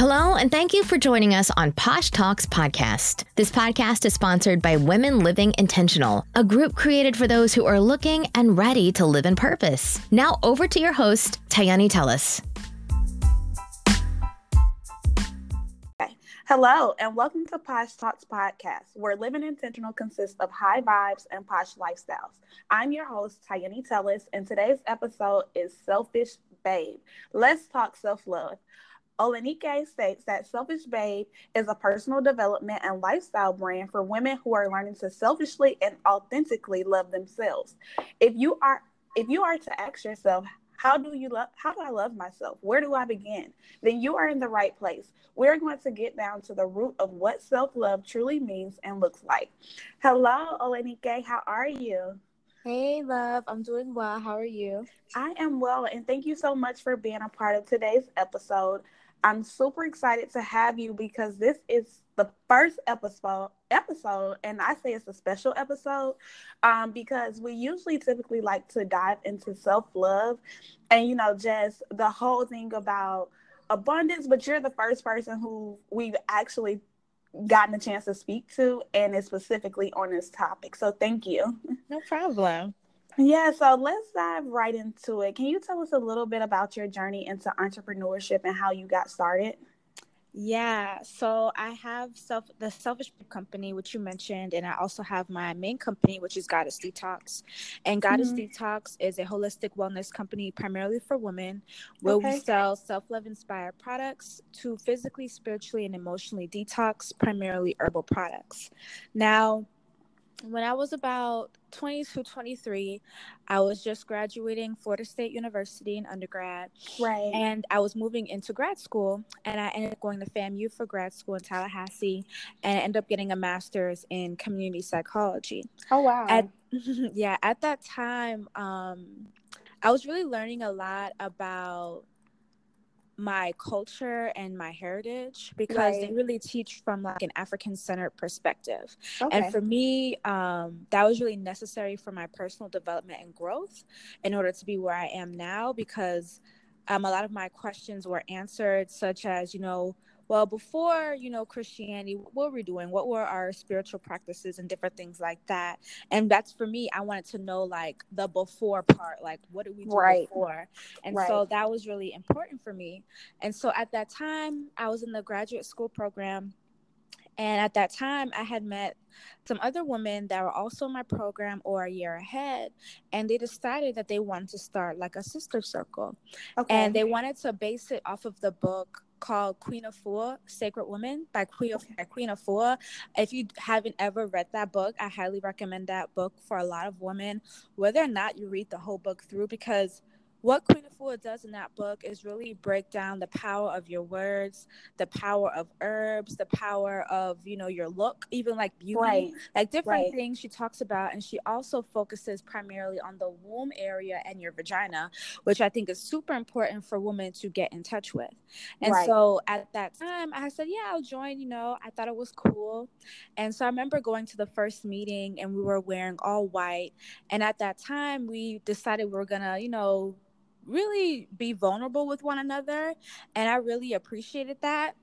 Hello, and thank you for joining us on Posh Talks Podcast. This podcast is sponsored by Women Living Intentional, a group created for those who are looking and ready to live in purpose. Now, over to your host, Tayani Tellis. Hello, and welcome to Posh Talks Podcast, where living intentional consists of high vibes and posh lifestyles. I'm your host, Tayani Tellis, and today's episode is Selfish Babe. Let's talk self love. Olenike states that Selfish Babe is a personal development and lifestyle brand for women who are learning to selfishly and authentically love themselves. If you are if you are to ask yourself, how do you love how do I love myself? Where do I begin? Then you are in the right place. We're going to get down to the root of what self-love truly means and looks like. Hello, Olenike, how are you? Hey, love. I'm doing well. How are you? I am well, and thank you so much for being a part of today's episode. I'm super excited to have you because this is the first episode episode and I say it's a special episode um, because we usually typically like to dive into self-love and you know just the whole thing about abundance but you're the first person who we've actually gotten a chance to speak to and is specifically on this topic. So thank you. No problem. Yeah, so let's dive right into it. Can you tell us a little bit about your journey into entrepreneurship and how you got started? Yeah, so I have self the selfish company which you mentioned, and I also have my main company which is Goddess Detox. And Goddess mm-hmm. Detox is a holistic wellness company primarily for women, where okay. we sell self love inspired products to physically, spiritually, and emotionally detox, primarily herbal products. Now, when I was about 22, 23, I was just graduating Florida State University in undergrad. Right. And I was moving into grad school, and I ended up going to FAMU for grad school in Tallahassee, and I ended up getting a master's in community psychology. Oh, wow. At, yeah, at that time, um, I was really learning a lot about my culture and my heritage because right. they really teach from like an African centered perspective. Okay. And for me, um, that was really necessary for my personal development and growth in order to be where I am now because um, a lot of my questions were answered, such as, you know, well before you know christianity what were we doing what were our spiritual practices and different things like that and that's for me i wanted to know like the before part like what did we do right. before and right. so that was really important for me and so at that time i was in the graduate school program and at that time, I had met some other women that were also in my program or a year ahead. And they decided that they wanted to start like a sister circle. Okay. And they wanted to base it off of the book called Queen Afua, Sacred Woman by Queen, by Queen Afua. If you haven't ever read that book, I highly recommend that book for a lot of women, whether or not you read the whole book through, because what Queen Afua does in that book is really break down the power of your words, the power of herbs, the power of you know your look, even like beauty, right. like different right. things she talks about, and she also focuses primarily on the womb area and your vagina, which I think is super important for women to get in touch with. And right. so at that time, I said, "Yeah, I'll join." You know, I thought it was cool, and so I remember going to the first meeting, and we were wearing all white, and at that time, we decided we were gonna, you know really be vulnerable with one another and i really appreciated that.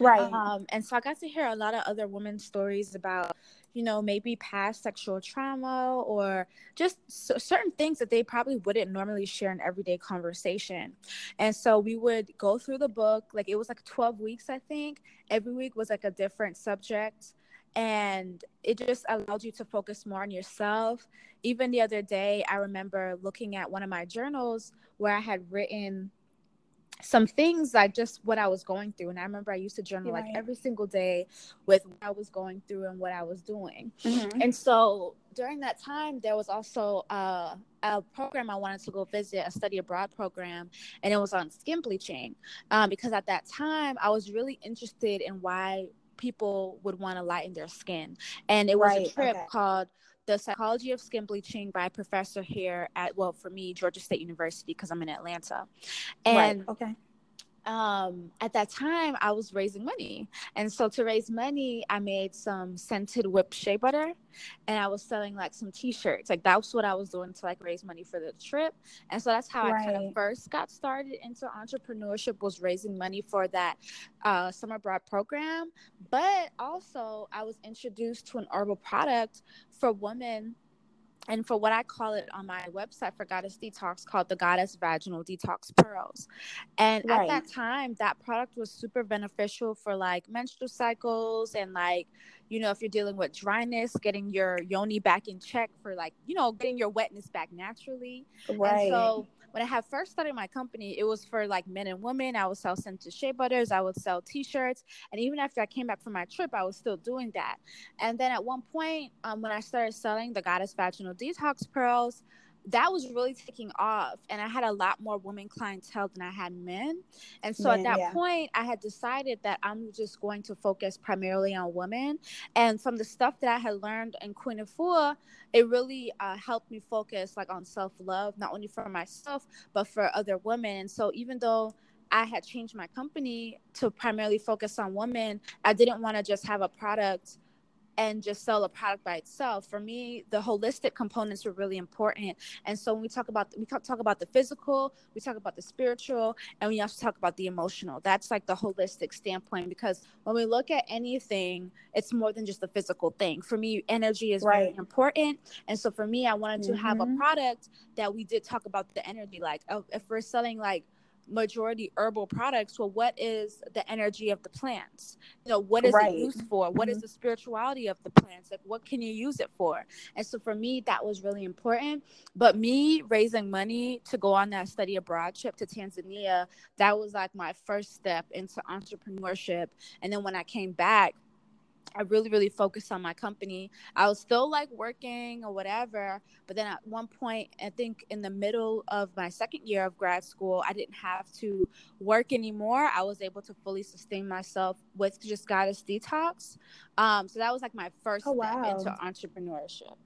Right. Um, and so i got to hear a lot of other women's stories about you know maybe past sexual trauma or just so certain things that they probably wouldn't normally share in everyday conversation. And so we would go through the book like it was like 12 weeks i think. Every week was like a different subject and it just allowed you to focus more on yourself. Even the other day, I remember looking at one of my journals where I had written some things like just what I was going through. And I remember I used to journal right. like every single day with what I was going through and what I was doing. Mm-hmm. And so during that time, there was also uh, a program I wanted to go visit, a study abroad program, and it was on skin bleaching. Um, because at that time, I was really interested in why people would want to lighten their skin. And it was right, a trip okay. called the psychology of skin bleaching by a professor here at well for me georgia state university because i'm in atlanta and right. okay um, at that time I was raising money. And so to raise money, I made some scented whipped shea butter and I was selling like some t-shirts. Like that's what I was doing to like raise money for the trip. And so that's how right. I kind of first got started into entrepreneurship was raising money for that uh, summer abroad program. But also I was introduced to an herbal product for women and for what I call it on my website for Goddess Detox called the Goddess Vaginal Detox Pearls. And right. at that time, that product was super beneficial for like menstrual cycles and like, you know, if you're dealing with dryness, getting your yoni back in check for like, you know, getting your wetness back naturally. Right. And so when I had first started my company, it was for like men and women. I would sell scented shea butters, I would sell t-shirts, and even after I came back from my trip, I was still doing that. And then at one point, um, when I started selling the Goddess Vaginal Detox Pearls, that was really taking off and i had a lot more women clientele than i had men and so at that yeah. point i had decided that i'm just going to focus primarily on women and from the stuff that i had learned in queen afua it really uh, helped me focus like on self-love not only for myself but for other women and so even though I had changed my company to primarily focus on women. I didn't want to just have a product and just sell a product by itself. For me, the holistic components were really important. And so when we talk about we talk about the physical, we talk about the spiritual, and we also talk about the emotional. That's like the holistic standpoint because when we look at anything, it's more than just a physical thing. For me, energy is right. very important. And so for me, I wanted to mm-hmm. have a mm-hmm. product that we did talk about the energy. Like oh, if we're selling like majority herbal products well what is the energy of the plants? You know what is right. it used for? What mm-hmm. is the spirituality of the plants? Like what can you use it for? And so for me that was really important. But me raising money to go on that study abroad trip to tanzania that was like my first step into entrepreneurship. And then when i came back I really, really focused on my company. I was still like working or whatever. But then at one point, I think in the middle of my second year of grad school, I didn't have to work anymore. I was able to fully sustain myself with just Goddess Detox. Um, so that was like my first oh, step into entrepreneurship.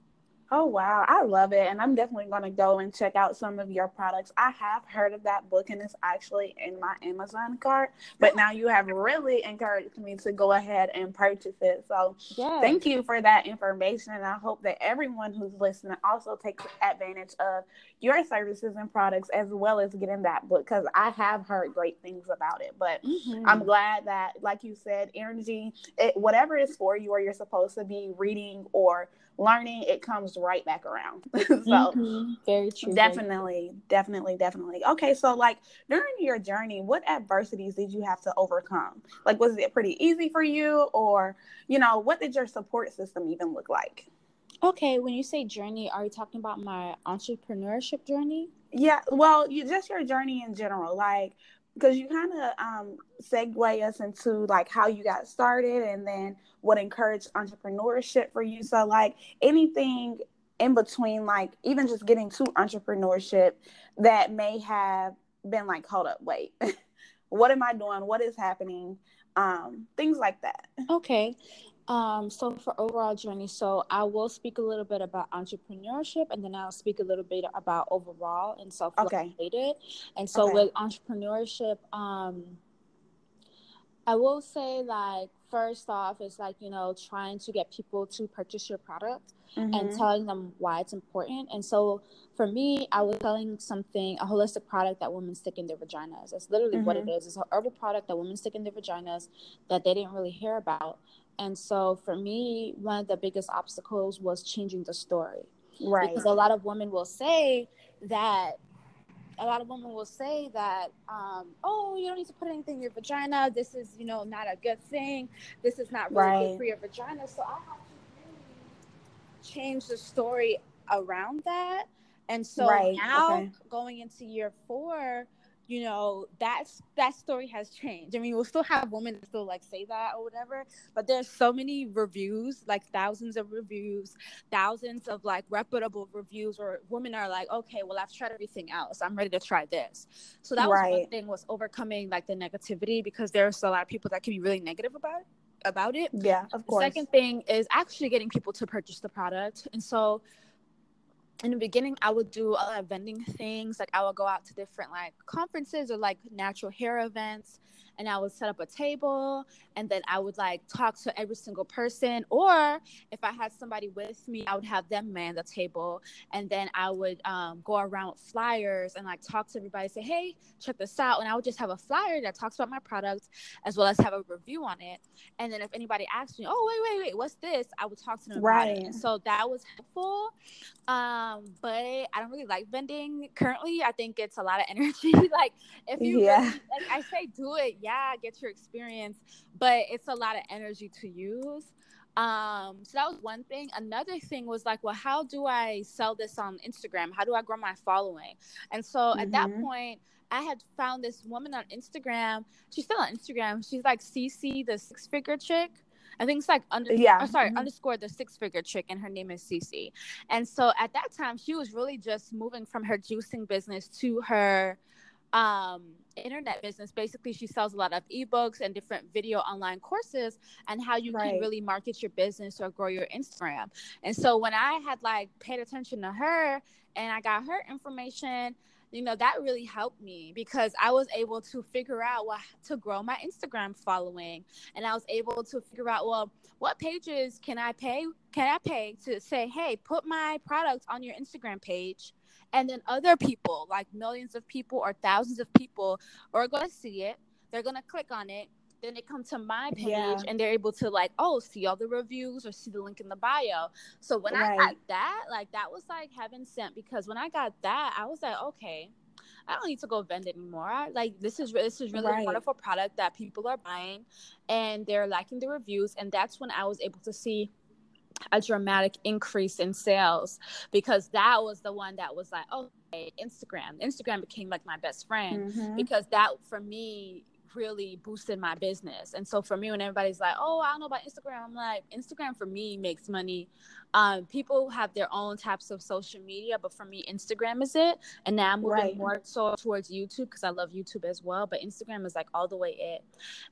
Oh wow, I love it, and I'm definitely going to go and check out some of your products. I have heard of that book, and it's actually in my Amazon cart. But now you have really encouraged me to go ahead and purchase it. So yes. thank you for that information, and I hope that everyone who's listening also takes advantage of your services and products as well as getting that book because I have heard great things about it. But mm-hmm. I'm glad that, like you said, energy, it, whatever is for you, or you're supposed to be reading or learning, it comes right back around. so mm-hmm. very true. Definitely, definitely, definitely. Okay, so like during your journey, what adversities did you have to overcome? Like was it pretty easy for you or, you know, what did your support system even look like? Okay, when you say journey, are you talking about my entrepreneurship journey? Yeah, well, you just your journey in general. Like because you kind of um, segue us into like how you got started and then what encouraged entrepreneurship for you. So like anything in between, like even just getting to entrepreneurship that may have been like, hold up, wait, what am I doing? What is happening? Um, things like that. Okay. Um, so for overall journey, so I will speak a little bit about entrepreneurship and then I'll speak a little bit about overall and self related. Okay. And so okay. with entrepreneurship, um, I will say like first off it's like, you know, trying to get people to purchase your product mm-hmm. and telling them why it's important. And so for me, I was selling something, a holistic product that women stick in their vaginas. That's literally mm-hmm. what it mm-hmm. It's an herbal product that women stick in their vaginas that they didn't really hear about. And so for me, one of the biggest obstacles was changing the story. Right. Because a lot of women will say that a lot of women will say that, um, oh, you don't need to put anything in your vagina. This is, you know, not a good thing. This is not really right. good for your vagina. So I have to really change the story around that. And so right. now okay. going into year four, you know that's that story has changed. I mean we'll still have women that still like say that or whatever but there's so many reviews like thousands of reviews thousands of like reputable reviews where women are like okay well i've tried everything else. I'm ready to try this. So that right. was one thing was overcoming like the negativity because there's a lot of people that can be really negative about it about it. Yeah of course the second thing is actually getting people to purchase the product. And so in the beginning i would do a lot of vending things like i would go out to different like conferences or like natural hair events and I would set up a table and then I would like talk to every single person. Or if I had somebody with me, I would have them man the table and then I would um, go around with flyers and like talk to everybody, say, hey, check this out. And I would just have a flyer that talks about my product as well as have a review on it. And then if anybody asked me, oh, wait, wait, wait, what's this? I would talk to them right. So that was helpful. Um, but I don't really like vending currently. I think it's a lot of energy. like if you yeah. really, like I say do it, yeah yeah, get your experience, but it's a lot of energy to use. Um, so that was one thing. Another thing was like, well, how do I sell this on Instagram? How do I grow my following? And so mm-hmm. at that mm-hmm. point, I had found this woman on Instagram. She's still on Instagram. She's like CC, the six figure chick. I think it's like under yeah. Oh, sorry, mm-hmm. underscore the six figure chick, and her name is CC. And so at that time, she was really just moving from her juicing business to her um internet business basically she sells a lot of ebooks and different video online courses and how you right. can really market your business or grow your instagram and so when i had like paid attention to her and i got her information you know that really helped me because i was able to figure out what to grow my instagram following and i was able to figure out well what pages can i pay can i pay to say hey put my product on your instagram page and then other people, like millions of people or thousands of people, are going to see it. They're going to click on it. Then they come to my page yeah. and they're able to like, oh, see all the reviews or see the link in the bio. So when right. I got that, like that was like heaven sent because when I got that, I was like, okay, I don't need to go vend anymore. Like this is this is really right. a wonderful product that people are buying, and they're liking the reviews, and that's when I was able to see a dramatic increase in sales because that was the one that was like, oh, okay, Instagram. Instagram became like my best friend mm-hmm. because that for me really boosted my business. And so for me, when everybody's like, oh, I don't know about Instagram, I'm like, Instagram for me makes money. Um, people have their own types of social media, but for me, Instagram is it. And now I'm moving right. more so towards YouTube because I love YouTube as well. But Instagram is like all the way it.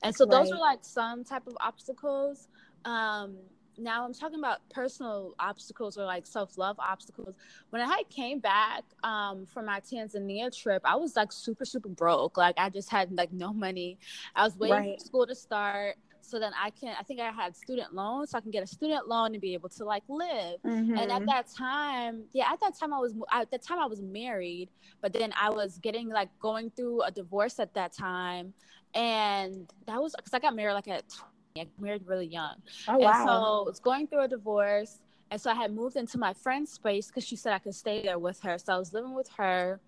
And so those are like some type of obstacles. Um, now I'm talking about personal obstacles or like self love obstacles. When I came back um, from my Tanzania trip, I was like super super broke. Like I just had like no money. I was waiting right. for school to start so then I can I think I had student loans so I can get a student loan and be able to like live. Mm-hmm. And at mm-hmm. that time, yeah, at that time I was at that time I was married, but then I was getting like going through a divorce at that time, and that was because I got married like at I married really young. Oh, wow. And so I was going through a divorce. And so I had moved into my friend's space because she said I could stay there with her. So I was living with her.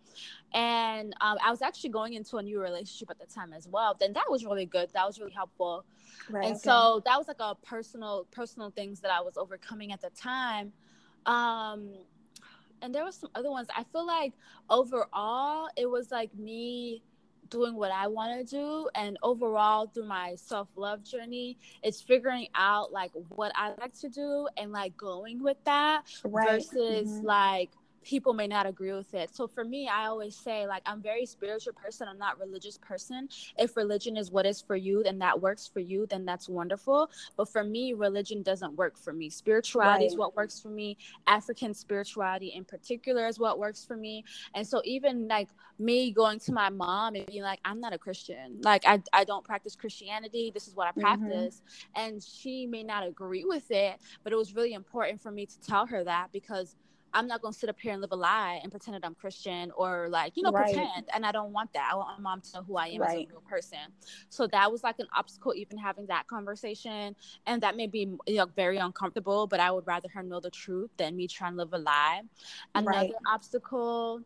And um, I was actually going into a new relationship at the time as well. Then that was really good. That was really helpful. Right, and okay. so that was like a personal, personal things that I was overcoming at the time. Um, and there were some other ones. I feel like overall, it was like me doing what I want to do. And overall, through my self love journey, it's figuring out like what I like to do and like going with that right. versus mm-hmm. like people may not agree with it. So for me, I always say like I'm very spiritual person. I'm not religious person. If religion is what is for you, then that works for you, then that's wonderful. But for me, religion doesn't work for me. Spirituality right. is what works for me. African spirituality in particular is what works for me. And so even like me going to my mom and being like, I'm not a Christian. Like I, I don't practice Christianity. This is what I mm-hmm. practice. Mm-hmm. And she may not agree with it, but it was really important for me to tell her that because I'm not gonna sit up here and live a lie and pretend that I'm Christian or like you know right. pretend. And I don't want that. I want my mom to know who I am right. as a real person. So that was like an obstacle, even having that conversation, and that may be you know, very uncomfortable. But I would rather her know the truth than me trying to live a lie. Another right. obstacle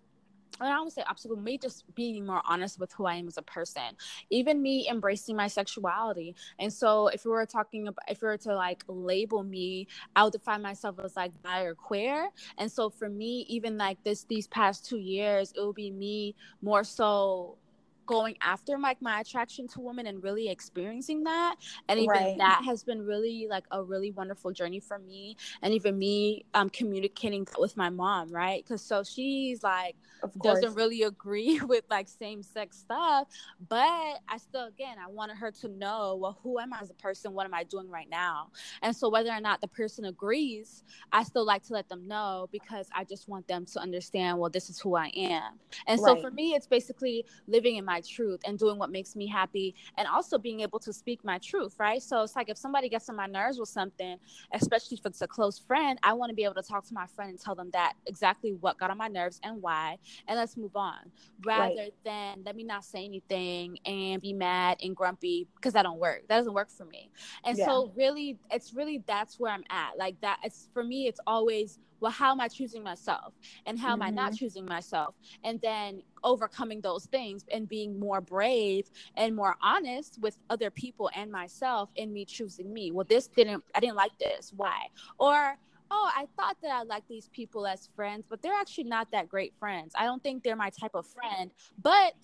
I don't say obstacle, me just being more honest with who I am as a person, even me embracing my sexuality. And so, if we were talking about, if we were to like label me, I would define myself as like bi or queer. And so, for me, even like this, these past two years, it will be me more so going after like my attraction to women and really experiencing that. And even right. that has been really like a really wonderful journey for me and even me um communicating with my mom right? Because so she's like doesn't really agree with like same sex stuff. But i still again i wanted her to know well who am i as a person? What am i doing right now? And so whether or not the person agrees i still like to let them know because i just want them to understand well this is who i am. And right. so for me it's basically living in my truth and doing what makes me happy and also being able to speak my truth right? So it's like if somebody gets on my nerves with something especially if it's a close friend i want to be able to talk to my friend and tell them that exactly what got on my nerves and why and let's move on. Rather right. than let me not say anything and be mad and grumpy because that don't work. That doesn't work for me. And yeah. so really it's really that's where i'm at. Like that it's for me it's always well how am i choosing myself and how mm-hmm. am i not mm-hmm. choosing myself and then overcoming those things and being more brave and more honest with other people and myself in me choosing me well this didn't i didn't like this why or oh, I thought that I liked these people as friends, but they're actually not that great friends. I don't think they're my type of friend. But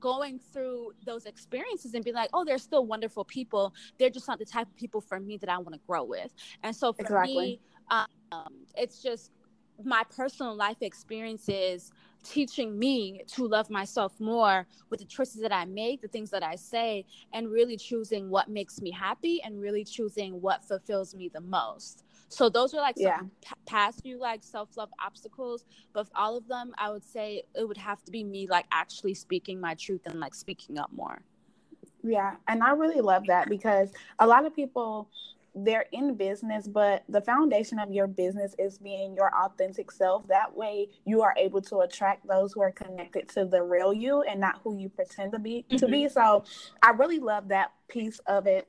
going through those experiences and being like, oh, they're still wonderful people. They're just not the type of people for me that I want to grow with. And so for exactly. me, um, it's just my personal life experiences teaching me to love myself more with the choices that I make, the things that I say, and really choosing what makes me happy and really choosing what fulfills me the most. So those are like some yeah. p- past few like self love obstacles, but all of them, I would say it would have to be me like actually speaking my truth and like speaking up more. Yeah, and I really love that because a lot of people they're in business, but the foundation of your business is being your authentic self. That way, you are able to attract those who are connected to the real you and not who you pretend to be. Mm-hmm. To be. Mm-hmm. So, I really love that piece of it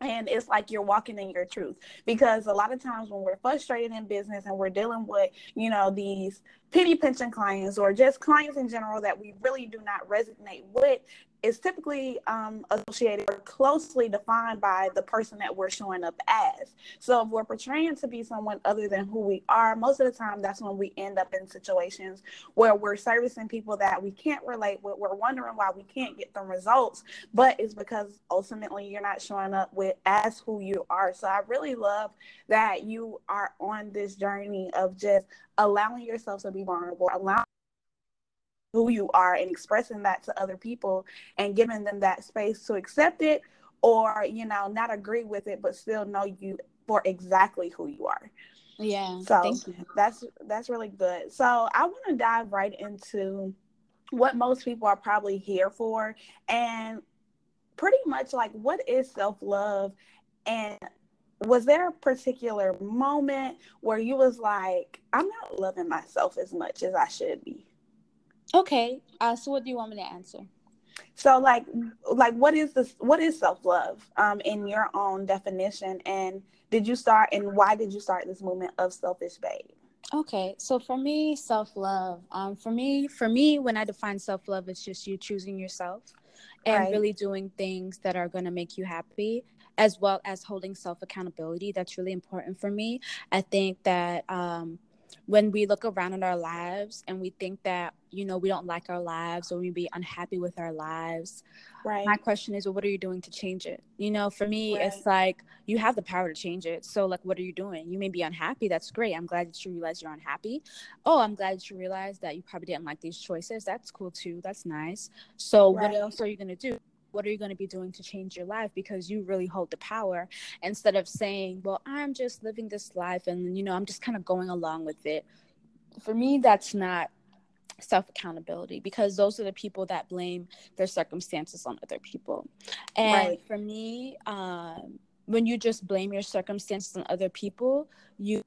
and it's like you're walking in your truth because a lot of times when we're frustrated in business and we're dealing with you know these penny pinching clients or just clients in general that we really do not resonate with is typically um, associated or closely defined by the person that we're showing up as. So if we're portraying to be someone other than who we are, most of the time that's when we end up in situations where we're servicing people that we can't relate with. We're wondering why we can't get the results, but it's because ultimately you're not showing up with as who you are. So I really love that you are on this journey of just allowing yourself to be vulnerable, allowing who you are and expressing that to other people and giving them that space to accept it or you know not agree with it but still know you for exactly who you are. Yeah so that's that's really good. So i want to dive right into what most people are probably here for and pretty much like what is self-love? And was there a particular moment where you was like i'm not loving myself as much as i should be Okay. Uh, so what do you want me to answer? So like like what is this what is self-love um in your own definition and did you start and why did you start this movement of selfish babe? Okay, so for me, self love. Um, for me, for me, when I define self love, it's just you choosing yourself and right. really doing things that are going to make you happy, as well as holding self accountability. That's really important for me. I think that um, when we look around at our lives and we think that you know we don't like our lives or we be unhappy with our lives right. my question is well, what are you doing to change it? You know for me right. it's like you have the power to change it. So like what are you doing? You may be unhappy. That's great. I'm glad that you realize you're unhappy. Oh i'm glad that you realize that you probably didn't like these choices. That's cool too. That's nice. So right. what else are you going to do what are you going to be doing to change your life? Because you really hold the power instead of saying well i'm just living this life and you know i'm just kind of going along with it. For me that's not self accountability because those are the people that blame their circumstances on other people. And right. for me um, when you just blame your circumstances on other people you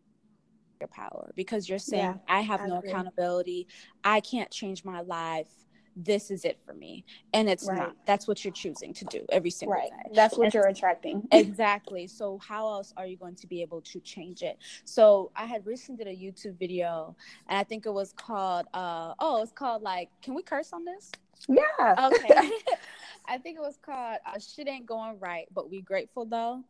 your power because you're saying yeah, i have I no agree. accountability. I can't change my life this is it for me. And it's right. not that's what you're choosing to do every single right. day. That's what and you're attracting. Exactly. So how else are you going to be able to change it? So i had recently did a youtube video and i think it was called uh oh it's called like can we curse on this? Yeah. Okay I think it was called uh, "Shit Ain't Going Right," but we grateful though.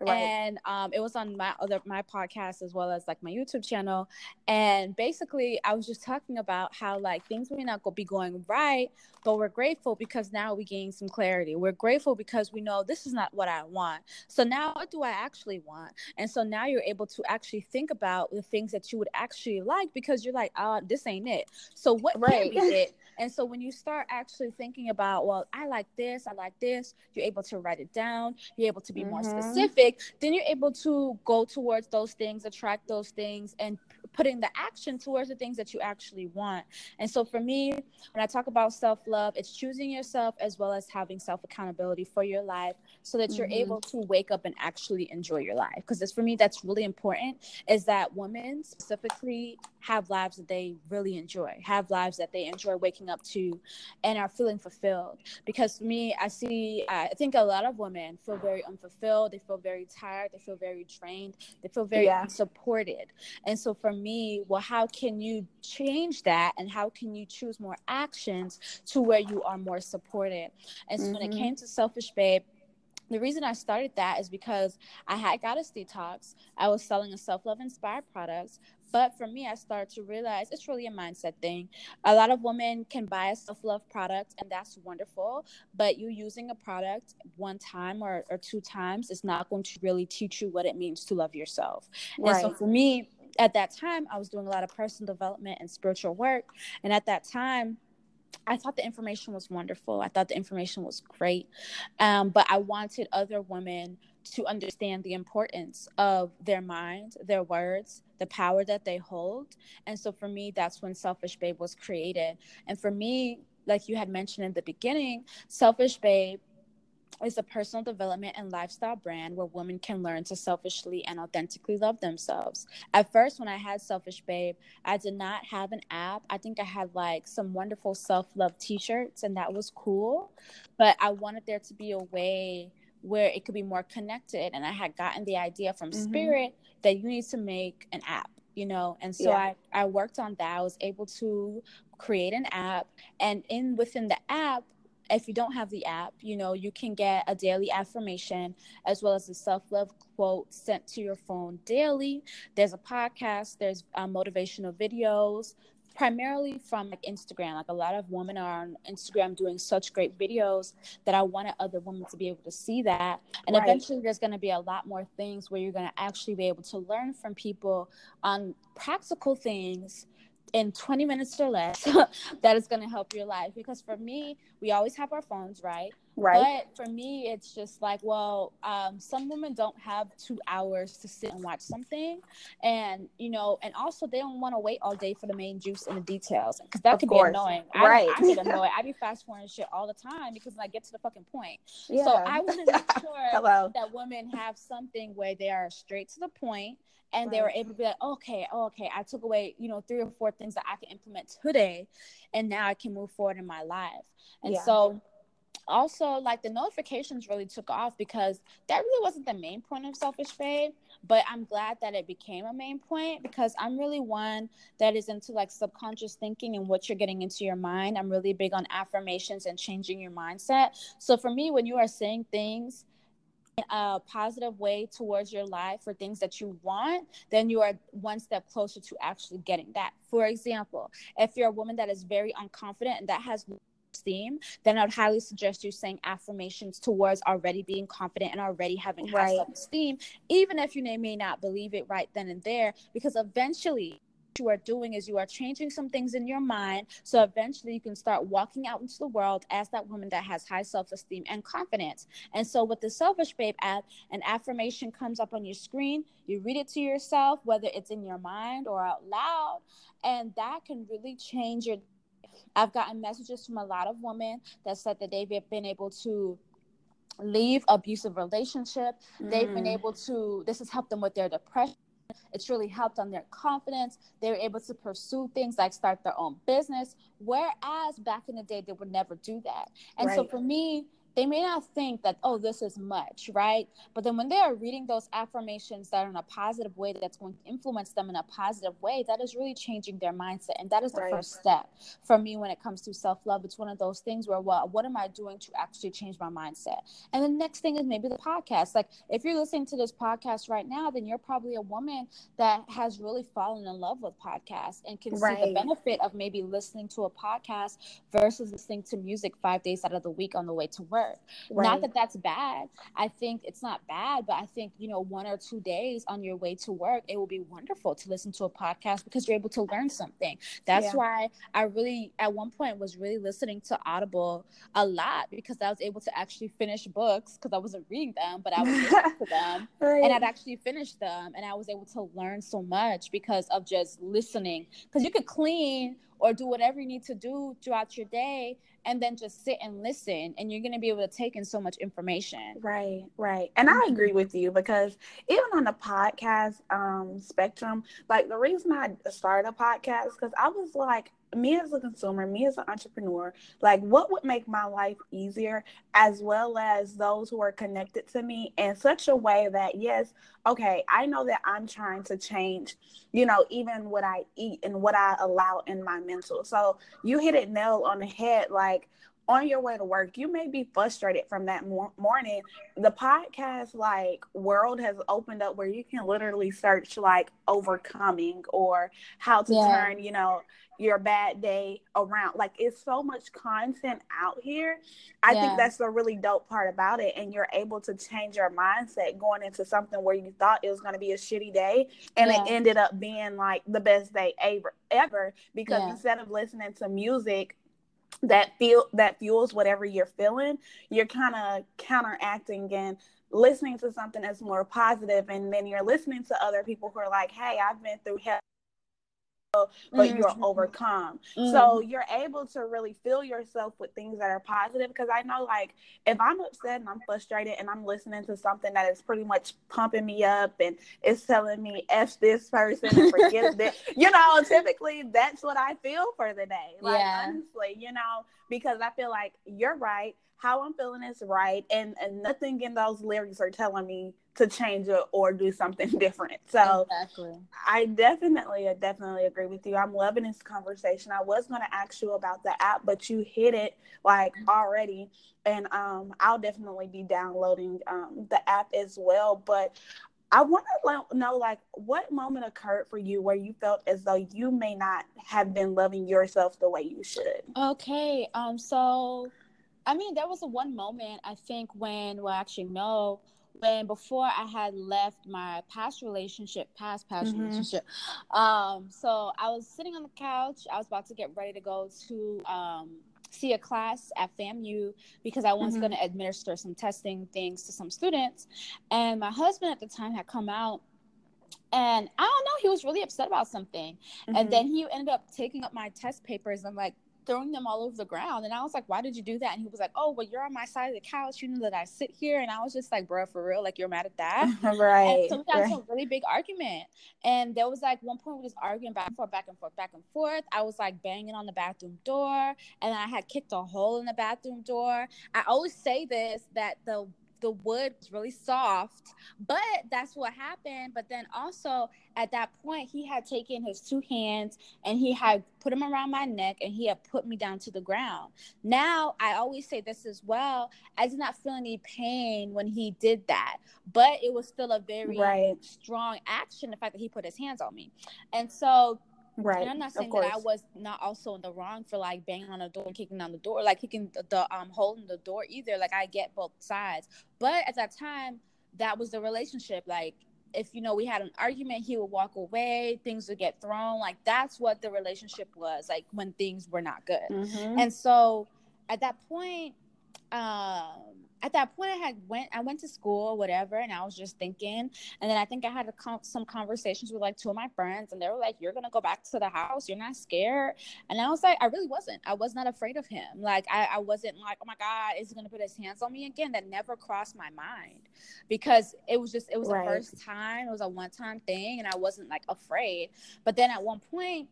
Right. And um, it was on my other my podcast as well as like my YouTube channel. And basically, I was just talking about how like things may not go be going right, but we're grateful because now we gain some clarity. We're grateful because we know this is not what I want. So now, what do I actually want? And so now you're able to actually think about the things that you would actually like because you're like, oh, this ain't it. So what right. can be it? And so when you start actually thinking about, well, I like this, I like this, you're able to write it down, you're able to be mm-hmm. more specific, then you're able to go towards those things, attract those things, and putting the action towards the things that you actually want. And so for me, when I talk about self love, it's choosing yourself as well as having self accountability for your life so that you're mm-hmm. able to wake up and actually enjoy your life. Because for me, that's really important is that women specifically have lives that they really enjoy, have lives that they enjoy waking up to and are feeling fulfilled. Because for me, I see, I think a lot of women feel very unfulfilled. They feel very tired. They feel very drained. They feel very yeah. unsupported. And so for me, well, how can you change that? And how can you choose more actions to where you are more supported? And so mm-hmm. when it mm-hmm. came to Selfish Babe, the reason I started that is because I had goddess detox. I was selling a self love inspired products, but for me, I started to realize it's really a mindset thing. A lot of women can buy a self love product, and that's wonderful. But you using a product one time or, or two times is not going to really teach you what it means to love yourself. Right. And so for me, at that time, I was doing a lot of personal development and spiritual work. And at that time, I thought the information was wonderful. I thought the information was great. Um, but I wanted other women to understand the importance of their mind, their words, the power that they hold. And so for me, that's when Selfish Babe was created. And for me, like you had mentioned in the beginning, Selfish Babe is a personal development and lifestyle brand where women can learn to selfishly and authentically love themselves. At first, when I had Selfish Babe, I did not have an app. I think I had like some wonderful self love t shirts, and that was cool. But I wanted there to be a way where it could be more connected. And I had gotten the idea from mm-hmm. Spirit that you need to make an app, you know? And so yeah. I, I worked on that. I was able to create an app and in within the app if you don't have the app, you know, you can get a daily affirmation as well as a self love quote sent to your phone daily. There's a podcast, there's uh, motivational videos, primarily from like Instagram. Like a lot of women are on Instagram doing such great videos that I wanted other women to be able to see that. And right. eventually there's going to be a lot more things where you're going to actually be able to learn from people on practical things in 20 minutes or less that is going to help your life. Because for me we always have our phones right right but for me it's just like well um, some women don't have two hours to sit and watch something and you know and also they don't want to wait all day for the main juice and the details because that of could course. be annoying right I, I get annoyed i be fast forwarding shit all the time because i get to the fucking point yeah. so i want to make sure that women have something where they are straight to the point and right. they were able to be like okay oh, okay i took away you know three or four things that i can implement today and now i can move forward in my life and yeah. so also like the notifications really took off because that really wasn't the main point of selfish babe but i'm glad that it became a main point because i'm really one that is into like subconscious thinking and what you're getting into your mind i'm really big on affirmations and changing your mindset so for me when you are saying things in a positive way towards your life for things that you want, then you are one step closer to actually getting that. For example, if you're a woman that is very unconfident and that has esteem, then I would highly suggest you saying affirmations towards already being confident and already having high right. self esteem, even if you may not believe it right then and there, because eventually what you are doing is you are changing some things in your mind so eventually you can start walking out into the world as that woman that has high self-esteem and confidence and so with the selfish babe app an affirmation comes up on your screen you read it to yourself whether it's in your mind or out loud and that can really change your i've gotten messages from a lot of women that said that they've been able to leave abusive relationship mm. they've been mm. able to this has helped them with their depression it's really helped on their confidence. They were able to pursue things like start their own business. Whereas back in the day, they would never do that. And right. so for me, they may not think that, oh, this is much, right? But then when they are reading those affirmations that are in a positive way, that's going to influence them in a positive way, that is really changing their mindset. And that is the right. first step for me when it comes to self love. It's one of those things where, well, what am I doing to actually change my mindset? And the next thing is maybe the podcast. Like, if you're listening to this podcast right now, then you're probably a woman that has really fallen in love with podcasts and can right. see the benefit of maybe listening to a podcast versus listening to music five days out of the week on the way to work. Right. Not that that's bad. I think it's not bad, but I think, you know, one or two days on your way to work, it will be wonderful to listen to a podcast because you're able to learn something. That's yeah. why I really, at one point, was really listening to Audible a lot because I was able to actually finish books because I wasn't reading them, but I was listening to them right. and I'd actually finished them and I was able to learn so much because of just listening. Because you could clean or do whatever you need to do throughout your day and then just sit and listen and you're going to be able to take in so much information. Right right. And i agree with you because even on the podcast um spectrum like the reason i started a podcast because i was like me as a consumer, me as an entrepreneur, like what would make my life easier, as well as those who are connected to me in such a way that, yes, okay, I know that I'm trying to change, you know, even what I eat and what I allow in my mental. So you hit it nail on the head. Like, on your way to work, you may be frustrated from that mor- morning. The podcast like world has opened up where you can literally search like overcoming or how to yeah. turn, you know, your bad day around. Like it's so much content out here. I yeah. think that's the really dope part about it. And you're able to change your mindset going into something where you thought it was going to be a shitty day and yeah. it ended up being like the best day ever ever because instead of listening to music that feel that fuels whatever you're feeling, you're kind of counteracting and listening to something that's more positive and then you're listening to other people who are like, "Hey, I've been through hell but mm-hmm. you're overcome. Mm-hmm. So you're able to really fill yourself with things that are positive. Because I know, like, if I'm upset and I'm frustrated and I'm listening to something that is pretty much pumping me up and it's telling me F this person and forget this, you know, typically that's what I feel for the day. Like, yeah. honestly, you know, because I feel like you're right how I'm feeling is right, and, and nothing in those lyrics are telling me to change it or do something different. So exactly. I definitely, definitely agree with you. I'm loving this conversation. I was going to ask you about the app, but you hit it like already, and um, I'll definitely be downloading um, the app as well. But I want to know, like, what moment occurred for you where you felt as though you may not have been loving yourself the way you should? Okay, um, so I mean, there was a one moment I think when, well, actually, no, when before I had left my past relationship, past past mm-hmm. relationship. Um, so I was sitting on the couch. I was about to get ready to go to um, see a class at FAMU because I was mm-hmm. going to administer some testing things to some students, and my husband at the time had come out and I don't know, he was really upset about something. Mm-hmm. And then he ended up taking up my test papers. I'm like, throwing them all over the ground. And I was like, why did you do that? And he was like, oh, well, you're on my side of the couch. You know that I sit here. And I was just like, bro, for real, like you're mad at that. right. And so we got right. a really big argument. And there was like one point we was arguing back and forth, back and forth, back and forth. I was like banging on the bathroom door. And then I had kicked a hole in the bathroom door. I always say this that the the wood was really soft but that's what happened. But then also at that point he had taken his two hands and he had put them around my neck and he had put me down to the ground. Now i always say this as well i did not feel any pain when he did that but it was still a very right. strong action the fact that he put his hands on me. And so Right. And I'm not saying that I was not also in the wrong for like banging on the door and kicking down the door, like kicking the, the um holding the door either. Like I get both sides. But at that time, that was the relationship. Like if you know we had an argument, he would walk away, things would get thrown. Like that's what the relationship was, like when things were not good. Mm-hmm. And so at that point, um at that point i had went i went to school or whatever and i was just thinking and then i think i had com- some conversations with like two of my friends and they were like you're gonna go back to the house. You're not scared. And i was like i really wasn't. I was not afraid of him. Like i, I wasn't like oh my god is he gonna put his hands on me again? That never crossed my mind because it was just it was right. the first time it was a one-time thing and i wasn't like afraid. But then at one point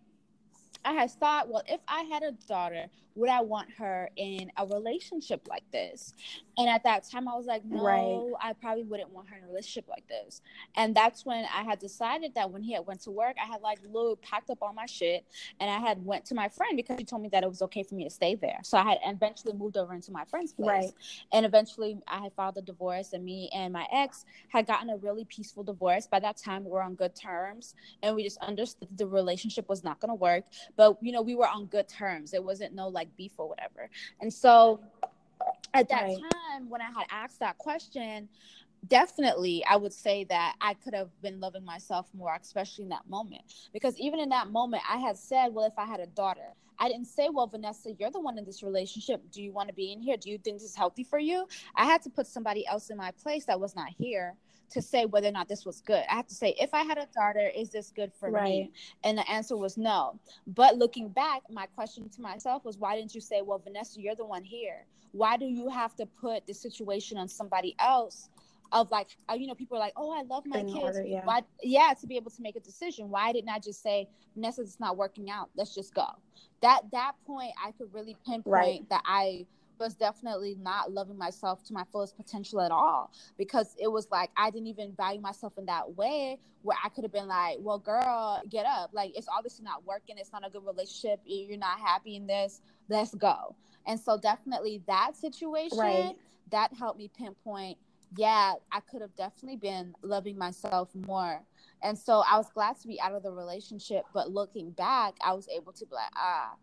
I had thought, well, if I had a daughter, would I want her in a relationship like this? And at that time, I was like, no, right. I probably wouldn't want her in a relationship like this. And that's when I had decided that when he had went to work, I had like little packed up all my shit, and I had went to my friend because she told me that it was okay for me to stay there. So I had eventually moved over into my friend's place. Right. And eventually, I had filed a divorce, and me and my ex had gotten a really peaceful divorce. By that time, we were on good terms, and we just understood the relationship was not going to work. But you know, we were on good terms. It wasn't no like beef or whatever. And so at that right. time when I had asked that question, definitely I would say that I could have been loving myself more, especially in that moment. Because even in that moment, I had said, well, if I had a daughter, I didn't say, well, Vanessa, you're the one in this relationship. Do you want to be in here? Do you think this is healthy for you? I had to put somebody else in my place that was not here to say whether or not this was good. I have to say, if I had a daughter, is this good for right. me? And the answer was no. But looking back, my question to myself was, why didn't you say, well, Vanessa, you're the one here? Why do you have to put the situation on somebody else? Of like, uh, you know, people are like, "Oh, I love my In kids." Order, yeah. Why? Yeah, to be able to make a decision. Why didn't I just say, "Vanessa, it's not working out. Let's just go." That that point, I could really pinpoint right. that I was definitely not loving myself to my fullest potential at all because it was like I didn't even value myself in that way where I could have been like, well, girl, get up. Like, it's obviously not working. It's not a good relationship. You're not happy in this. Let's go. And so, definitely that situation right. that helped me pinpoint, yeah, I could have definitely been loving myself more. And so, I was glad to be out of the relationship. But looking back, I was able to be like, ah,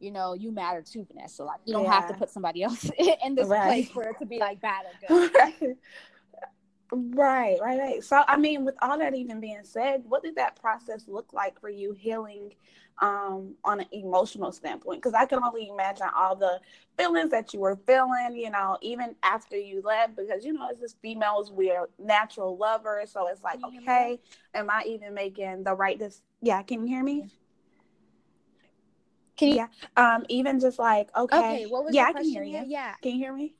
you know, you matter too, Vanessa. Like you don't yeah. have to put somebody else in this right. place for it to be like bad or good. Right, right, right. So, I mean, with all that even being said, what did that process look like for you healing um, on an emotional standpoint? Because I can only imagine all the feelings that you were feeling, you know, even after you left, because, you know, as just females, we're natural lovers. So it's like, okay, am I even making the right, this? Yeah, can you hear me? Can you? Yeah. Um, even just like, okay. Okay. What was yeah, I can hear you. Yeah. Can you hear me?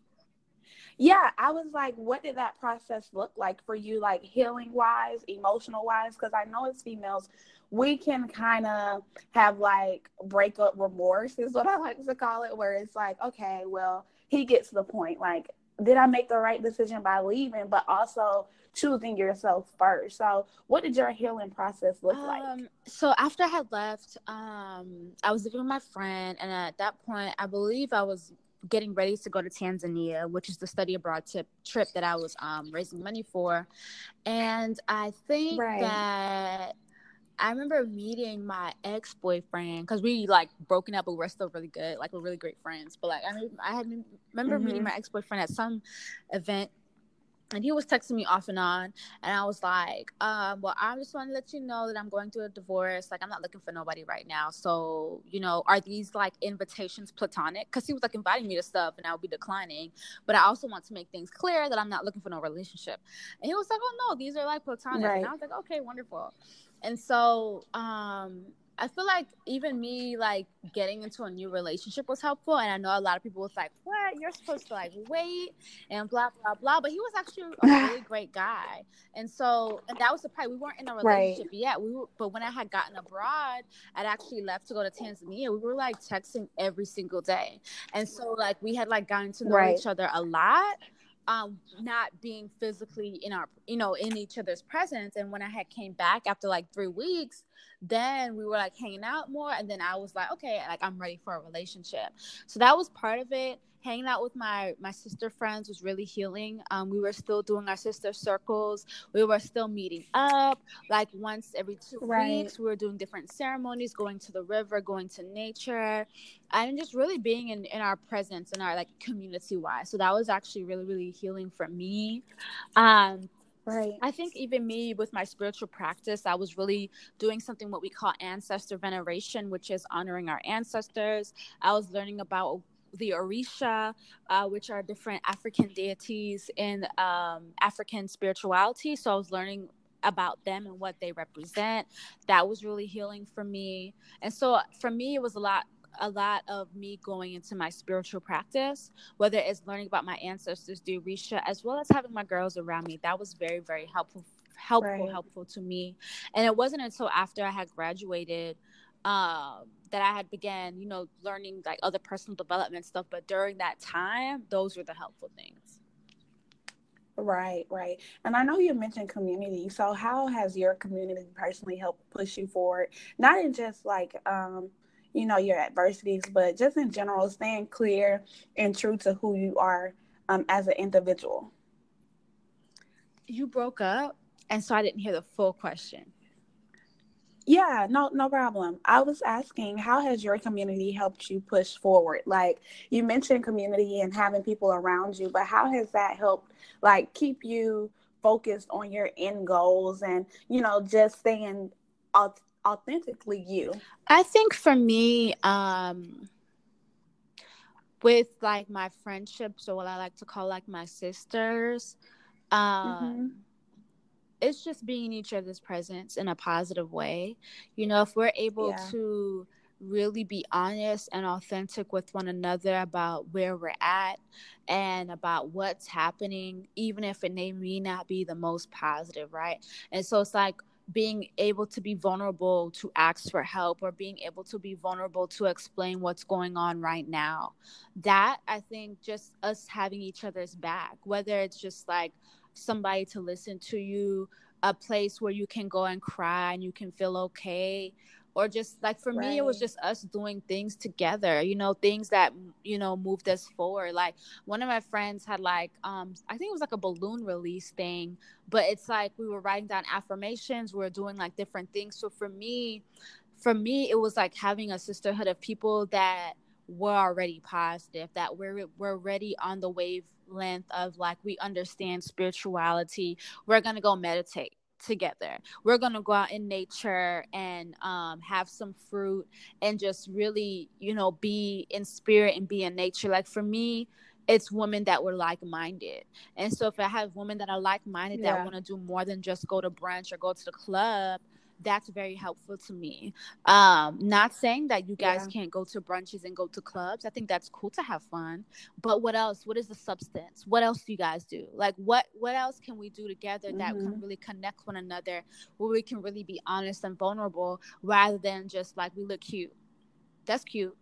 Yeah, I was like, what did that process look like for you, like healing wise, emotional wise? Because I know as females, we can kind of have like breakup remorse, is what I like to call it, where it's like, okay, well, he gets the point. Like, did I make the right decision by leaving? But also, choosing yourself first. So, what did your healing process look um, like? So, after I had left, um, I was living with my friend, and at that point, I believe I was getting ready to go to Tanzania, which is the study abroad tip, trip that I was um, raising money for. And I think right. that I remember meeting my ex boyfriend because we like broken up, but we're still really good. Like we're really great friends. But like I, I had remember mm-hmm. meeting my ex boyfriend at some event and he was texting me off and on and i was like um, well i just want to let you know that i'm going through a divorce like i'm not looking for nobody right now. So you know are these like invitations platonic? Because he was like inviting me to stuff and i would be declining but i also want to make things clear that i'm not looking for no relationship. And he was like oh no these are like platonic. Right. and i was like okay wonderful. And so um I feel like even me like getting into a new relationship was helpful, and I know a lot of people was like, "What? You're supposed to like wait and blah blah blah." But he was actually a really great guy, and so and that was the part we weren't in a relationship right. yet. We were, but when I had gotten abroad, I'd actually left to go to Tanzania. We were like texting every single day, and so like we had like gotten to know right. each other a lot um, not being physically in our you know in each other's presence. And when i had came back after like three weeks then we were like hanging out more. And then i was like okay like i'm ready for a relationship. So that was part of it hanging out with my my sister friends was really healing um, we were still doing our sister circles we were still meeting up like once every two right. weeks we were doing different ceremonies going to the river going to nature and just really being in, in our presence and our like community wise so that was actually really really healing for me um Right. I think even me with my spiritual practice, I was really doing something what we call ancestor veneration, which is honoring our ancestors. I was learning about the Orisha, uh, which are different African deities in um, African spirituality. So I was learning about them and what they represent. That was really healing for me. And so for me, it was a lot a lot of me going into my spiritual practice, whether it's learning about my ancestors, the Orisha, as well as having my girls around me. That was very, very helpful, helpful, right. helpful to me. And it wasn't until after I had graduated um that I had began, you know, learning like other personal development stuff. But during that time, those were the helpful things. Right, right. And I know you mentioned community. So how has your community personally helped push you forward? Not in just like um, you know, your adversities, but just in general, staying clear and true to who you are um, as an individual. You broke up, and so I didn't hear the full question. Yeah, no, no problem. I was asking, how has your community helped you push forward? Like you mentioned community and having people around you, but how has that helped like keep you focused on your end goals and, you know, just staying authentically you? I think for me, um, with like my friendships or what I like to call like my sisters, um, mm-hmm it's just being in each other's presence in a positive way. You know, if we're able yeah. to really be honest and authentic with one another about where we're at and about what's happening, even if it may, may not be the most positive, right? And so it's like being able to be vulnerable to ask for help or being able to be vulnerable to explain what's going on right now. That I think just us having each other's back, whether it's just like, somebody to listen to you, a place where you can go and cry and you can feel okay. Or just like for right. me it was just us doing things together you know things that you know moved us forward. Like one of my friends had like um i think it was like a balloon release thing but it's like we were writing down affirmations we are doing like different things. So for me for me it was like having a sisterhood of people that were already positive that we're we're already on the wavelength of like we understand spirituality we're gonna go meditate together. We're gonna go out in nature and um, have some fruit and just really you know be in spirit and be in nature. Like for me it's women that were like-minded. And so if i have women that are like-minded yeah. that want to do more than just go to brunch or go to the club that's very helpful to me. Um, not saying that you guys yeah. can't go to brunches and go to clubs. I think that's cool to have fun. But what else? What is the substance? What else do you guys do? Like what what else can we do together that mm-hmm. can really connect one another where we can really be honest and vulnerable rather than just like we look cute. That's cute.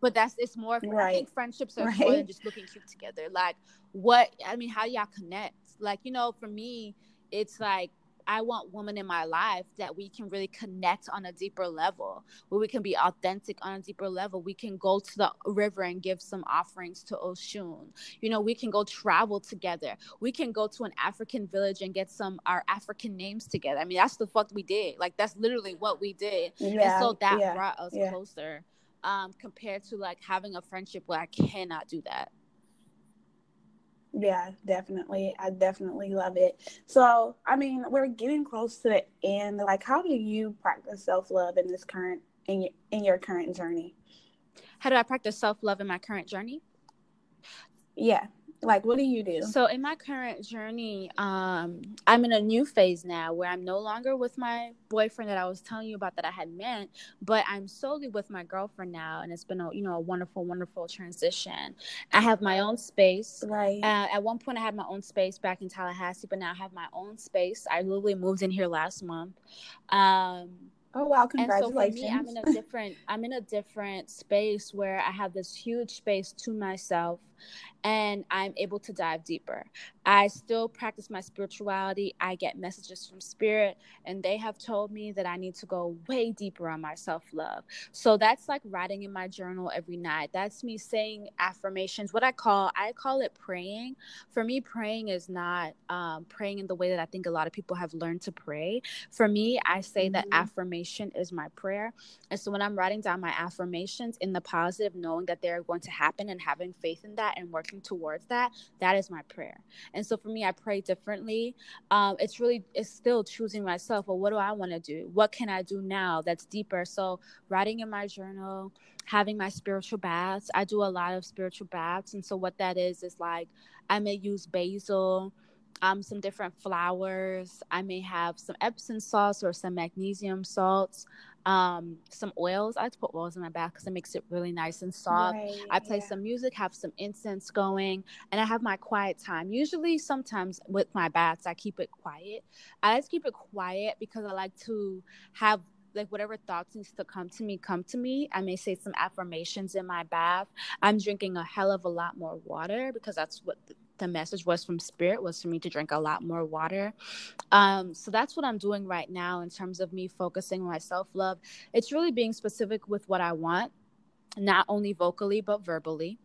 But that's it's more of, right. I think friendships are right. more than just looking cute together. Like what I mean, how do y'all connect? Like, you know, for me, it's like I want women in my life that we can really connect on a deeper level, where we can be authentic on a deeper level. We can go to the river and give some offerings to Oshun. You know, we can go travel together. We can go to an African village and get some our African names together. I mean, that's the fuck we did. Like that's literally what we did. Yeah, and so that yeah, brought us yeah. closer. Um, compared to like having a friendship where I cannot do that. Yeah, definitely. I definitely love it. So, I mean, we're getting close to the end. Like, how do you practice self love in this current in your in your current journey? How do I practice self love in my current journey? Yeah like what do you do? So in my current journey um i'm in a new phase now where i'm no longer with my boyfriend that i was telling you about that i had met but i'm solely with my girlfriend now and it's been a you know a wonderful wonderful transition. I have my own space. Right. Uh, at one point i had my own space back in tallahassee but now i have my own space. I literally moved in here last month. Um Oh wow! Congratulations. And so for me, I'm in a different I'm in a different space where I have this huge space to myself, and I'm able to dive deeper. I still practice my spirituality. I get messages from spirit, and they have told me that I need to go way deeper on my self love. So that's like writing in my journal every night. That's me saying affirmations. What I call I call it praying. For me, praying is not um, praying in the way that I think a lot of people have learned to pray. For me, I say mm-hmm. that affirmation is my prayer. And so when I'm writing down my affirmations in the positive, knowing that they're going to happen and having faith in that that and working towards that that is my prayer. And so for me i pray differently. Um, it's really it's still choosing myself well what do i want to do? What can i do now that's deeper? So writing in my journal having my spiritual baths i do a lot of spiritual baths. And so what that is is like i may use basil um, some different flowers. I may have some Epsom salts or some magnesium salts um some oils. I like to put oils in my bath because it makes it really nice and soft. Right, i play yeah. some music have some incense going and i have my quiet time. Usually sometimes with my baths i keep it quiet. I like to keep it quiet because i like to have like whatever thoughts needs to come to me come to me. I may say some affirmations in my bath. I'm drinking a hell of a lot more water because that's what the message was from spirit was for me to drink a lot more water. Um, so that's what i'm doing right now in terms of me focusing my self-love. It's really being specific with what i want not only vocally but verbally.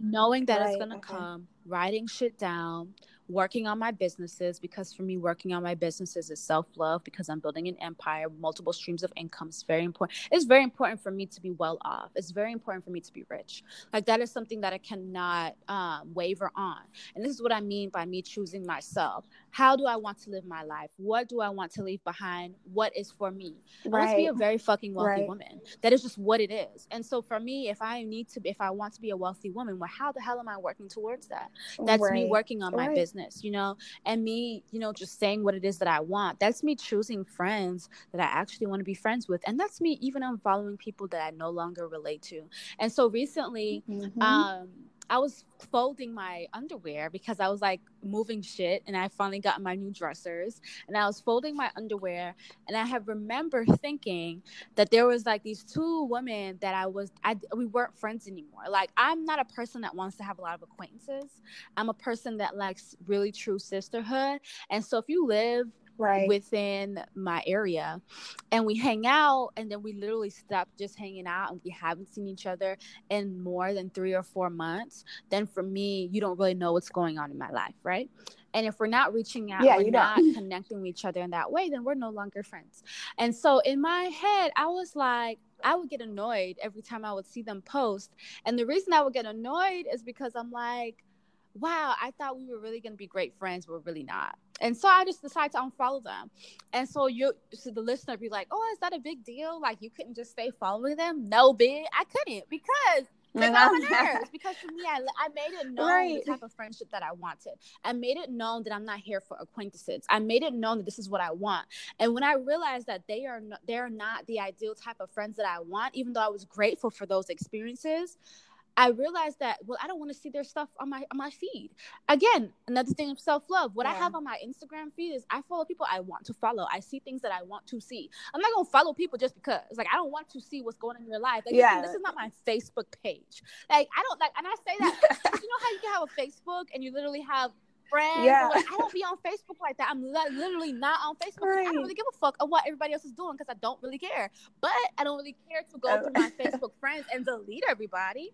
Knowing that right, it's gonna okay. come writing shit down working on my businesses because for me working on my businesses is self-love because i'm building an empire multiple streams of income is very important it's very important for me to be well off it's very important for me to be rich like that is something that i cannot um, waver on and this is what i mean by me choosing myself how do I want to live my life? What do I want to leave behind? What is for me? Right. To be a very fucking wealthy right. woman. That is just what it is. And so for me, if I need to, if I want to be a wealthy woman, well, how the hell am I working towards that? That's right. me working on my business, you know, and me, you know, just saying what it is that I want. That's me choosing friends that I actually want to be friends with, and that's me even unfollowing people that I no longer relate to. And so recently, mm-hmm. um I was folding my underwear because I was like moving shit and I finally got my new dressers and I was folding my underwear and I have remember thinking that there was like these two women that I was I we weren't friends anymore. Like I'm not a person that wants to have a lot of acquaintances. I'm a person that likes really true sisterhood. And so if you live right. within my area and we hang out and then we literally stop just hanging out and we haven't seen each other in more than three or four months then for me you don't really know what's going on in my life right and if we're not reaching out yeah, we're not connecting with each other in that way then we're no longer friends and so in my head i was like I would get annoyed every time I would see them post. And the reason I would get annoyed is because I'm like, wow, I thought we were really going to be great friends, we're really not. And so I just decided to unfollow them. And so you, so the listener be like, oh, is that a big deal? Like you couldn't just stay following them? No, big. I couldn't because got my nerves. Because for me, I, I made it known right. the type of friendship that I wanted. I made it known that I'm not here for acquaintances. I made it known that this is what I want. And when I realized that they are not, they're not the ideal type of friends that I want, even though I was grateful for those experiences, I realized that well, I don't want to see their stuff on my on my feed. Again, another thing of self love. What yeah. I have on my Instagram feed is I follow people I want to follow. I see things that I want to see. I'm not gonna follow people just because. Like I don't want to see what's going on in your life. Like, yeah. this is not my Facebook page. Like I don't like, and I say that. you know how you can have a Facebook and you literally have friends. Yeah. Like, I don't be on Facebook like that. I'm li- literally not on Facebook. Right. I don't really give a fuck of what everybody else is doing because I don't really care. But I don't really care to go oh. through my Facebook friends and delete everybody.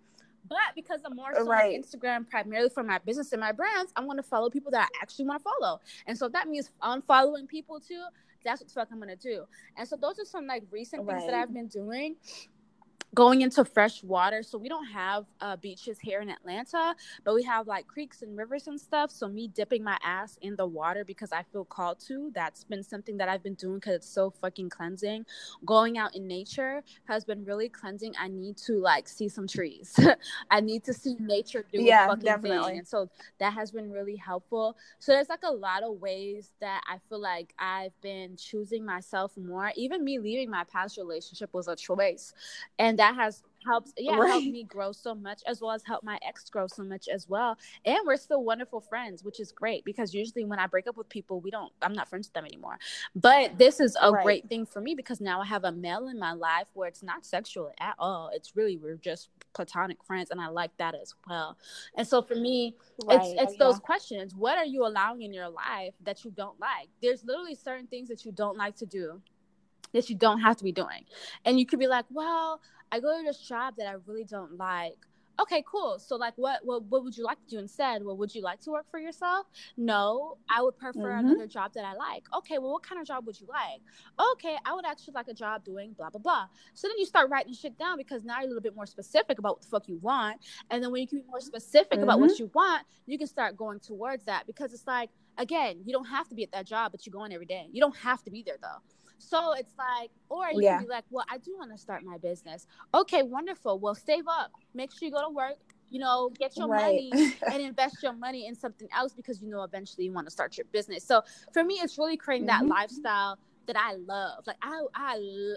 But because I'm more uh, so right. on Instagram primarily for my business and my brands, I'm gonna follow people that I actually want to follow. And so that means unfollowing people too. That's what the fuck I'm gonna do. And so those are some like recent right. things that I've been doing going into fresh water. So we don't have uh, beaches here in Atlanta, but we have like creeks and rivers and stuff. So me dipping my ass in the water because I feel called to, that's been something that I've been doing because it's so fucking cleansing. Going out in nature has been really cleansing. I need to like see some trees. I need to see nature do yeah, fucking definitely. thing. And so that has been really helpful. So there's like a lot of ways that I feel like I've been choosing myself more. Even me leaving my past relationship was a choice. And that has helped yeah right. helped me grow so much as well as help my ex grow so much as well and we're still wonderful friends which is great because usually when i break up with people we don't i'm not friends with them anymore but this is a right. great thing for me because now i have a male in my life where it's not sexual at all it's really we're just platonic friends and i like that as well and so for me right. it's it's yeah. those questions what are you allowing in your life that you don't like there's literally certain things that you don't like to do that you don't have to be doing. And you could be like, well, I go to this job that I really don't like. Okay, cool. So like what what what would you like to do instead? Well, would you like to work for yourself? No, I would prefer mm-hmm. another job that I like. Okay, well what kind of job would you like? Okay, I would actually like a job doing blah blah blah. So then you start writing shit down because now you're a little bit more specific about what the fuck you want. And then when you can be more specific mm-hmm. about what mm-hmm. you want, you can start going towards that because it's like again, you don't have to be at that job, but you're going every day. You don't have to be there though. So it's like, or you yeah. can be like, well, I do want to start my business. Okay, wonderful. Well, save up. Make sure you go to work. You know, get your right. money and invest your money in something else because you know eventually you want to start your business. So for me, it's really creating mm-hmm. that lifestyle that I love. Like I, I,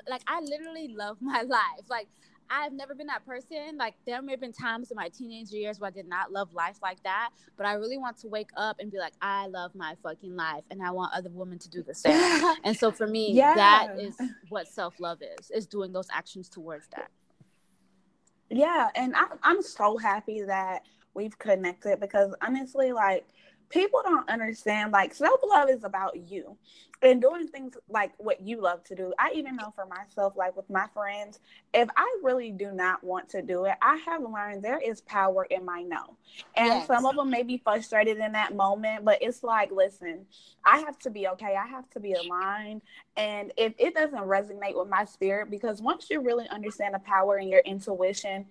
like I literally love my life. Like I've never been that person. Like there may have been times in my teenage years where I did not love life like that, but I really want to wake up and be like, I love my fucking life, and I want other women to do the same. and so for me, yeah. that is what self love is: is doing those actions towards that. Yeah, and I, I'm so happy that we've connected because honestly, like people don't understand like self-love is about you and doing things like what you love to do. I even know for myself like with my friends if i really do not want to do it i have learned there is power in my no. And yes. some of them may be frustrated in that moment but it's like listen i have to be okay. I have to be aligned. And if it doesn't resonate with my spirit because once you really understand the power in your intuition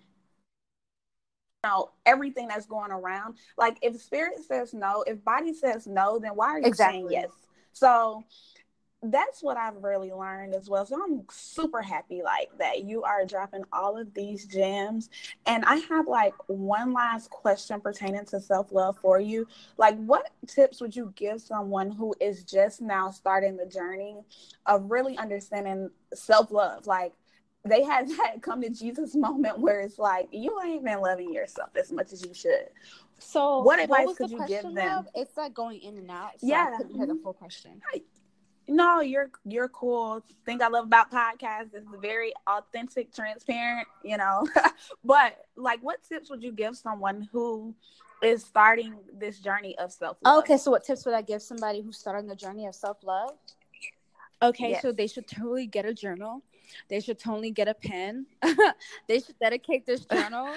know everything that's going around. Like if spirit says no, if body says no, then why are you exactly. saying yes? So that's what I've really learned as well. So I'm super happy like that you are dropping all of these gems. And I have like one last question pertaining to self-love for you. Like what tips would you give someone who is just now starting the journey of really understanding self-love? Like they had that come to Jesus moment where it's like you ain't been loving yourself as much as you should. So what advice what could you give them? It's like going in and out. So yeah, I couldn't hear the full question. I, no, you're you're cool. Thing I love about podcasts is very authentic, transparent. You know, but like, what tips would you give someone who is starting this journey of self love? Okay, so what tips would I give somebody who's starting the journey of self love? Okay, yes. so they should totally get a journal they should totally get a pen. they should dedicate this journal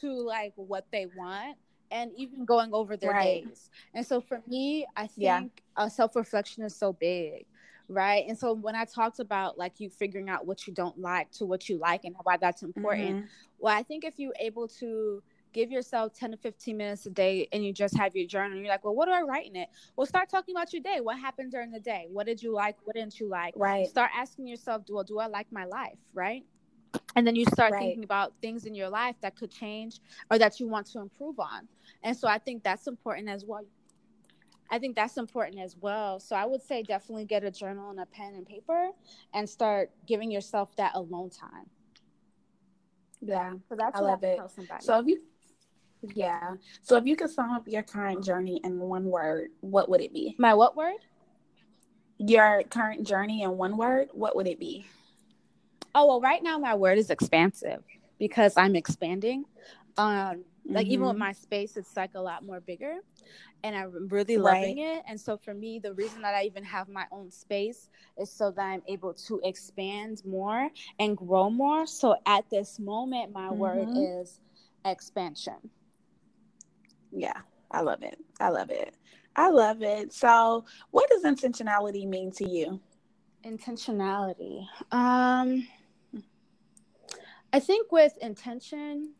to like what they want and even going over their right. days. And so for me, I think yeah. uh, self reflection is so big, right? And so when I talked about like you figuring out what you don't like to what you like and why that's important, mm-hmm. well, I think if you're able to give yourself 10 to 15 minutes a day and you just have your journal you're like well what do i write in it? Well start talking about your day. What happened during the day? What did you like? What didn't you like? Right. Start asking yourself well do i like my life? Right? And then you start right. thinking about things in your life that could change or that you want to improve on. And so i think that's important as well. I think that's important as well. So I would say definitely get a journal and a pen and paper and start giving yourself that alone time. Yeah. So that's I love I it. So if you yeah. So if you could sum up your current journey in one word, what would it be? My what word? Your current journey in one word, what would it be? Oh, well, right now my word is expansive because I'm expanding. Um, like mm-hmm. even with mm-hmm. my space, it's like a lot more bigger and I'm really loving right. it. And so for me, the reason that I even have my own space is so that I'm able to expand more and grow more. So at this moment, my mm-hmm. word is expansion yeah, I love it. I love it. I love it. So, what does intentionality mean to you? Intentionality. Um I think with intention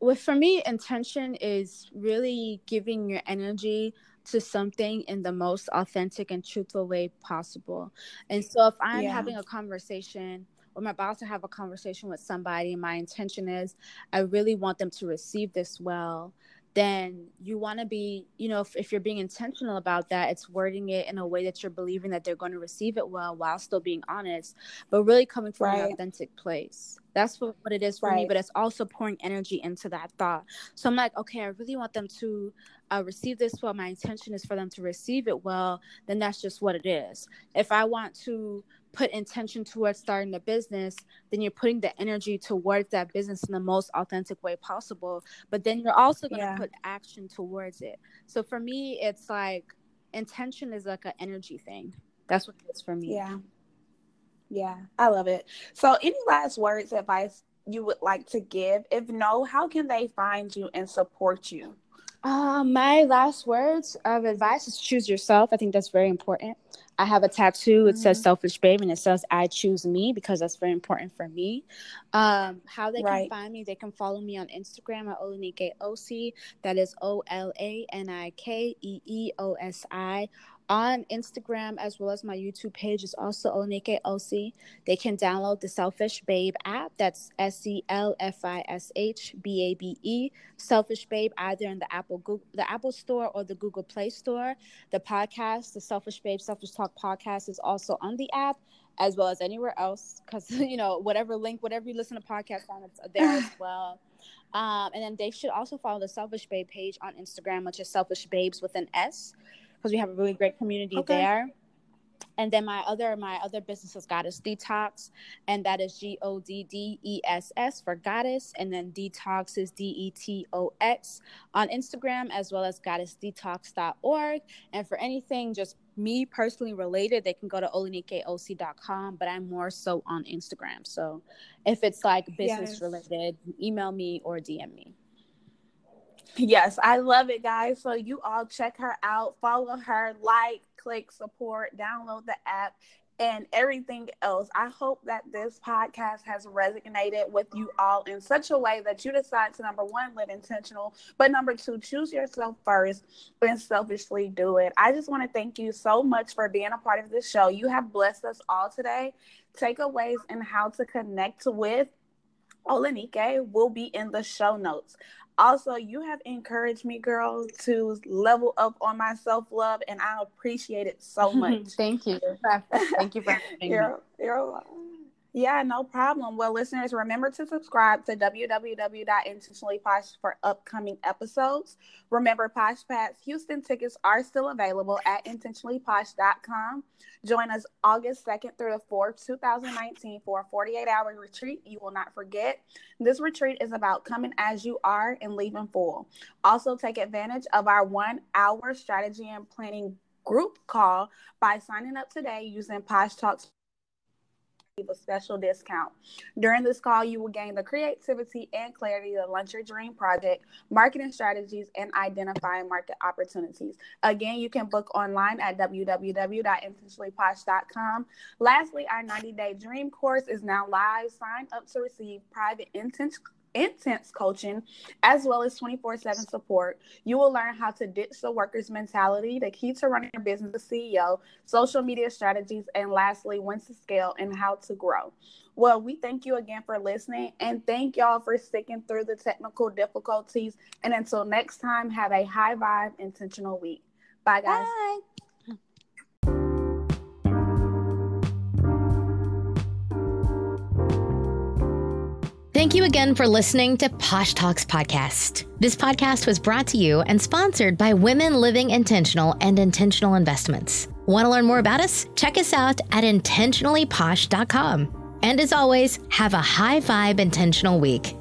with for me intention is really giving your energy to something in the most authentic and truthful way possible. And so if I'm yeah. having a conversation or I'm about to have a conversation with somebody, my intention is I really want them to receive this well, then you want to be, you know, if, if, you're being intentional about that, it's wording it in a way that you're believing that they're going to receive it well while still being honest, but really coming from right. an authentic place. That's what, what it is for right. me, but it's also pouring energy into that thought. So I'm like, okay, I really want them to uh, receive this well. My intention is for them to receive it well. Then that's just what it is. If I want to put intention towards starting a business, then you're putting the energy towards that business in the most authentic way possible. But then you're also going to yeah. put action towards it. So for me, it's like intention is like an energy thing. That's what it is for me. Yeah. Yeah, I love it. So, any last words, advice you would like to give? If no, how can they find you and support you? Uh, my last words of advice is choose yourself. I think that's very important. I have a tattoo. It mm-hmm. says "Selfish Babe" and it says "I choose me" because that's very important for me. Um, how they right. can find me? They can follow me on Instagram at Olanike Osi. That is O L A N I K E E O S I on Instagram as well as my YouTube page is also Onike Osi. They can download the Selfish Babe app. That's S E L F I S H B A B E. Selfish Babe either in the Apple Google, the Apple Store or the Google Play Store. The podcast, the Selfish Babe Selfish Talk podcast, is also on the app as well as anywhere else because you know whatever link whatever you listen to podcasts on it's there as well. Um, and then they should also follow the selfish babe page on instagram which is selfish babes with an s because we have a really great community okay. there. And then my other my other business is goddess detox and that is g-o-d-d-e-s-s for goddess and then detox is d-e-t-o-x on instagram as well as goddessdetox.org and for anything just me personally related they can go to olanikeoc.com but i'm more so on instagram so if it's like business yes. related email me or dm me Yes, I love it, guys. So you all check her out, follow her, like, click support, download the app, and everything else. I hope that this podcast has resonated with you all in such a way that you decide to number one, live intentional, but number two, choose yourself first and selfishly do it. I just want to thank you so much for being a part of this show. You have blessed us all today. Takeaways and how to connect with Olanike will be in the show notes. Also, you have encouraged me, girl, to level up on my self love, and I appreciate it so much. Thank you. Thank you for having you're. You're yeah, no problem. Well, listeners, remember to subscribe to www.intentionallyposh for upcoming episodes. Remember, Posh Pats Houston tickets are still available at intentionallyposh.com. Join us August 2nd through the 4th, 2019 for a 48 hour retreat. You will not forget. This retreat is about coming as you are and leaving full. Also, take advantage of our one hour strategy and planning group call by signing up today using Posh Talks a special discount. During this call, you will gain the creativity and clarity to launch your dream project, marketing strategies, and identify market opportunities. Again, you can book online at www.intentionallyposh.com. Lastly, our 90 day dream course is now live. Sign up to receive private intense intense coaching, as well as 24 7 support. You will learn how to ditch the worker's mentality, the key to running your business as CEO, social media strategies, and lastly, when to scale and how to grow. Well, we thank you again for listening and thank y'all for sticking through the technical difficulties. And until next time, have a high vibe, intentional week. Bye, guys. Bye. Thank you again for listening to Posh Talks Podcast. This podcast was brought to you and sponsored by Women Living Intentional and Intentional Investments. Want to learn more about us? Check us out at intentionallyposh.com. And as always, have a high vibe intentional week.